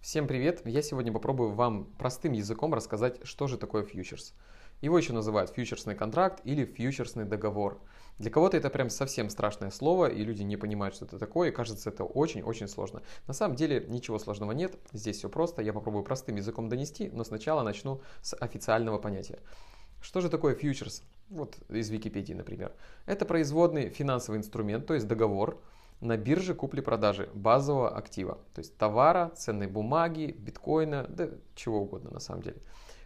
Всем привет! Я сегодня попробую вам простым языком рассказать, что же такое фьючерс. Его еще называют фьючерсный контракт или фьючерсный договор. Для кого-то это прям совсем страшное слово, и люди не понимают, что это такое, и кажется, это очень-очень сложно. На самом деле ничего сложного нет, здесь все просто, я попробую простым языком донести, но сначала начну с официального понятия. Что же такое фьючерс? Вот из Википедии, например. Это производный финансовый инструмент, то есть договор, на бирже купли-продажи базового актива, то есть товара, ценной бумаги, биткоина, да чего угодно на самом деле,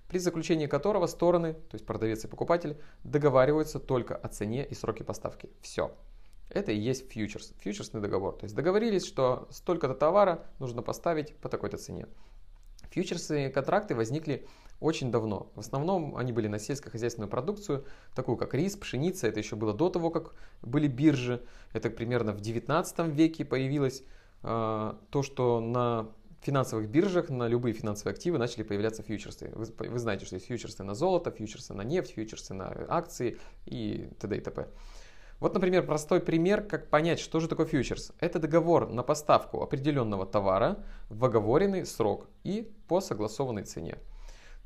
при заключении которого стороны, то есть продавец и покупатель, договариваются только о цене и сроке поставки. Все. Это и есть фьючерс, фьючерсный договор. То есть договорились, что столько-то товара нужно поставить по такой-то цене. Фьючерсные контракты возникли очень давно. В основном они были на сельскохозяйственную продукцию, такую как рис, пшеница. Это еще было до того, как были биржи. Это примерно в 19 веке появилось э, то, что на финансовых биржах на любые финансовые активы начали появляться фьючерсы. Вы, вы знаете, что есть фьючерсы на золото, фьючерсы на нефть, фьючерсы на акции и т.д. и т.п. Вот, например, простой пример, как понять, что же такое фьючерс. Это договор на поставку определенного товара в оговоренный срок и по согласованной цене.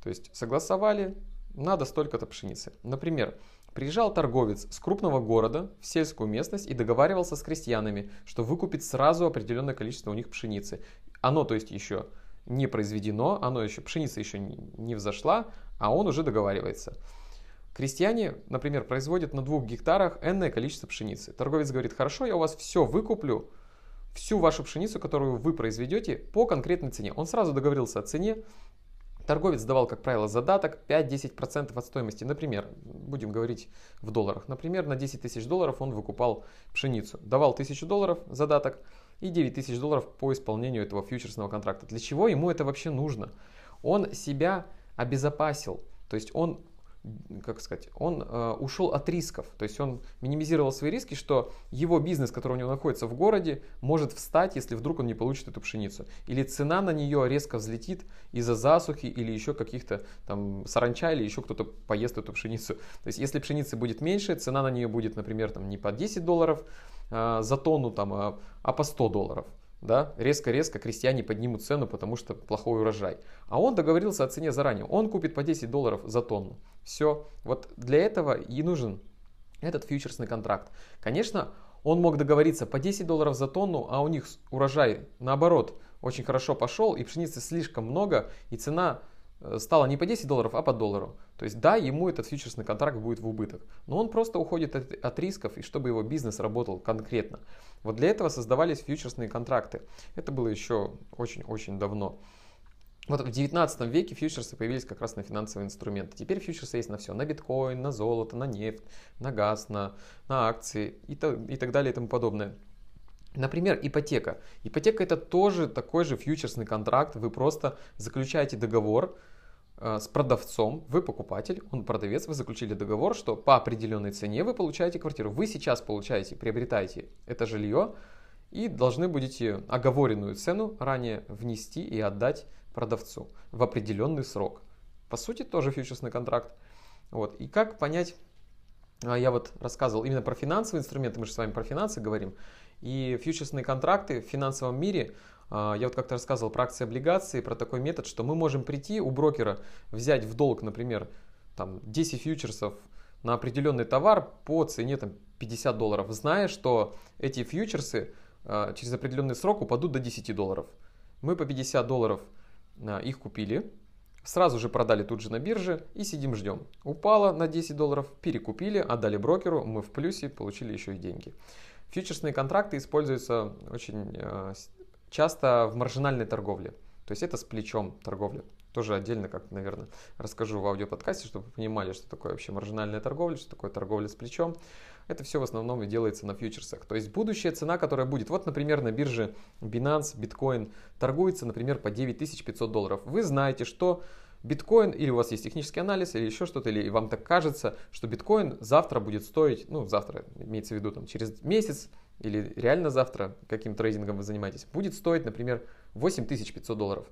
То есть согласовали, надо столько-то пшеницы. Например, приезжал торговец с крупного города в сельскую местность и договаривался с крестьянами, что выкупит сразу определенное количество у них пшеницы. Оно, то есть, еще не произведено, оно еще, пшеница еще не взошла, а он уже договаривается. Крестьяне, например, производят на двух гектарах энное количество пшеницы. Торговец говорит, хорошо, я у вас все выкуплю, всю вашу пшеницу, которую вы произведете, по конкретной цене. Он сразу договорился о цене, Торговец давал, как правило, задаток 5-10% от стоимости. Например, будем говорить в долларах. Например, на 10 тысяч долларов он выкупал пшеницу. Давал 1000 долларов задаток и 9 тысяч долларов по исполнению этого фьючерсного контракта. Для чего ему это вообще нужно? Он себя обезопасил. То есть он как сказать, он э, ушел от рисков. То есть он минимизировал свои риски, что его бизнес, который у него находится в городе, может встать, если вдруг он не получит эту пшеницу. Или цена на нее резко взлетит из-за засухи или еще каких-то там саранча или еще кто-то поест эту пшеницу. То есть если пшеницы будет меньше, цена на нее будет, например, там, не по 10 долларов э, за тонну, там, а, а по 100 долларов да, резко-резко крестьяне поднимут цену, потому что плохой урожай. А он договорился о цене заранее. Он купит по 10 долларов за тонну. Все. Вот для этого и нужен этот фьючерсный контракт. Конечно, он мог договориться по 10 долларов за тонну, а у них урожай, наоборот, очень хорошо пошел, и пшеницы слишком много, и цена стало не по 10 долларов, а по доллару. То есть да, ему этот фьючерсный контракт будет в убыток, но он просто уходит от, от рисков и чтобы его бизнес работал конкретно. Вот для этого создавались фьючерсные контракты. Это было еще очень-очень давно. Вот в 19 веке фьючерсы появились как раз на финансовые инструменты. Теперь фьючерсы есть на все. На биткоин, на золото, на нефть, на газ, на, на акции и, то, и так далее и тому подобное. Например, ипотека. Ипотека это тоже такой же фьючерсный контракт. Вы просто заключаете договор э, с продавцом, вы покупатель, он продавец, вы заключили договор, что по определенной цене вы получаете квартиру. Вы сейчас получаете, приобретаете это жилье и должны будете оговоренную цену ранее внести и отдать продавцу в определенный срок. По сути, тоже фьючерсный контракт. Вот. И как понять, а, я вот рассказывал именно про финансовые инструменты, мы же с вами про финансы говорим. И фьючерсные контракты в финансовом мире, а, я вот как-то рассказывал про акции облигации, про такой метод, что мы можем прийти у брокера, взять в долг, например, там 10 фьючерсов на определенный товар по цене там, 50 долларов, зная, что эти фьючерсы а, через определенный срок упадут до 10 долларов. Мы по 50 долларов а, их купили, сразу же продали тут же на бирже и сидим ждем. Упало на 10 долларов, перекупили, отдали брокеру, мы в плюсе, получили еще и деньги. Фьючерсные контракты используются очень э, часто в маржинальной торговле. То есть это с плечом торговля. Тоже отдельно, как, наверное, расскажу в аудиоподкасте, чтобы вы понимали, что такое вообще маржинальная торговля, что такое торговля с плечом. Это все в основном и делается на фьючерсах. То есть будущая цена, которая будет, вот, например, на бирже Binance, Bitcoin торгуется, например, по 9500 долларов. Вы знаете, что биткоин, или у вас есть технический анализ, или еще что-то, или вам так кажется, что биткоин завтра будет стоить, ну, завтра, имеется в виду, там, через месяц, или реально завтра, каким трейдингом вы занимаетесь, будет стоить, например, 8500 долларов.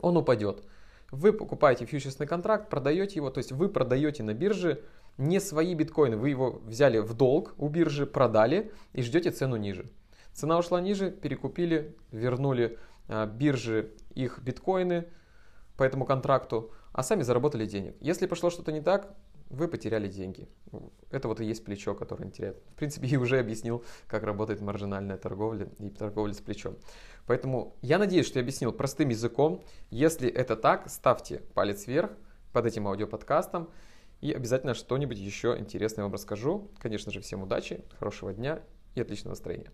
Он упадет. Вы покупаете фьючерсный контракт, продаете его, то есть вы продаете на бирже не свои биткоины, вы его взяли в долг у биржи, продали и ждете цену ниже. Цена ушла ниже, перекупили, вернули а, биржи их биткоины по этому контракту, а сами заработали денег. Если пошло что-то не так, вы потеряли деньги. Это вот и есть плечо, которое не теряет. В принципе, я уже объяснил, как работает маржинальная торговля и торговля с плечом. Поэтому я надеюсь, что я объяснил простым языком. Если это так, ставьте палец вверх под этим аудиоподкастом. И обязательно что-нибудь еще интересное вам расскажу. Конечно же, всем удачи, хорошего дня и отличного настроения.